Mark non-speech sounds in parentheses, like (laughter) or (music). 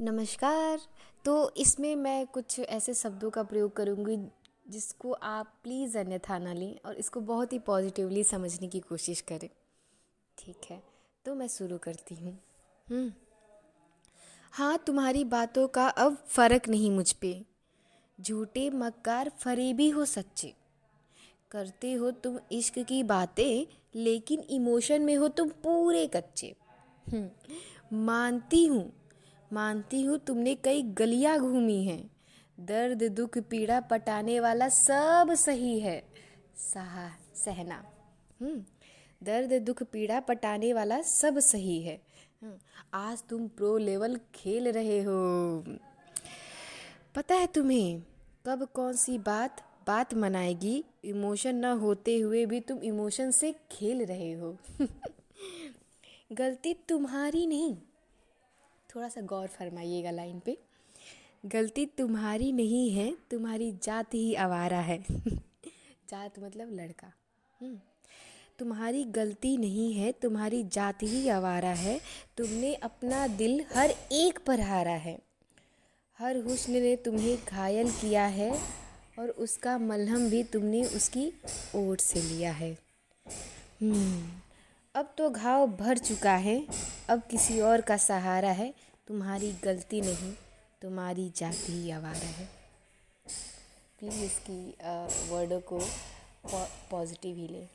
नमस्कार। तो इसमें मैं कुछ ऐसे शब्दों का प्रयोग करूँगी जिसको आप प्लीज़ अन्यथा ना लें और इसको बहुत ही पॉजिटिवली समझने की कोशिश करें। ठीक है तो मैं शुरू करती हूँ। हम्म। हाँ तुम्हारी बातों का अब फ़र्क नहीं मुझ पे। झूठे मक्कार फरेबी हो सच्चे। करते हो तुम इश्क की बातें लेकिन इमोशन में हो तुम पूरे कच्चे। हम्म, मानती हूँ मानती हूँ तुमने कई गलियाँ घूमी हैं। दर्द दुख पीड़ा पटाने वाला सब सही है सहा सहना। हम्म, दर्द दुख पीड़ा पटाने वाला सब सही है। हम्म, आज तुम प्रो लेवल खेल रहे हो। पता है तुम्हें कब कौन सी बात बात मनाएगी? इमोशन ना होते हुए भी तुम इमोशन से खेल रहे हो। (laughs) गलती तुम्हारी नहीं थोड़ा सा गौर फरमाइएगा लाइन पे। गलती तुम्हारी नहीं है तुम्हारी जात ही आवारा है। (laughs) जात मतलब लड़का। हम्म। तुम्हारी गलती नहीं है तुम्हारी जात ही आवारा है। तुमने अपना दिल हर एक पर हारा है। हर हुस्न ने तुम्हें घायल किया है और उसका मलहम भी तुमने उसकी ओट से लिया है। हम्म, अब तो घाव भर चुका है अब किसी और का सहारा है। तुम्हारी गलती नहीं, तुम्हारी जाति ही आवारा है। प्लीज़ इसकी वर्डों को पॉजिटिव ही लें।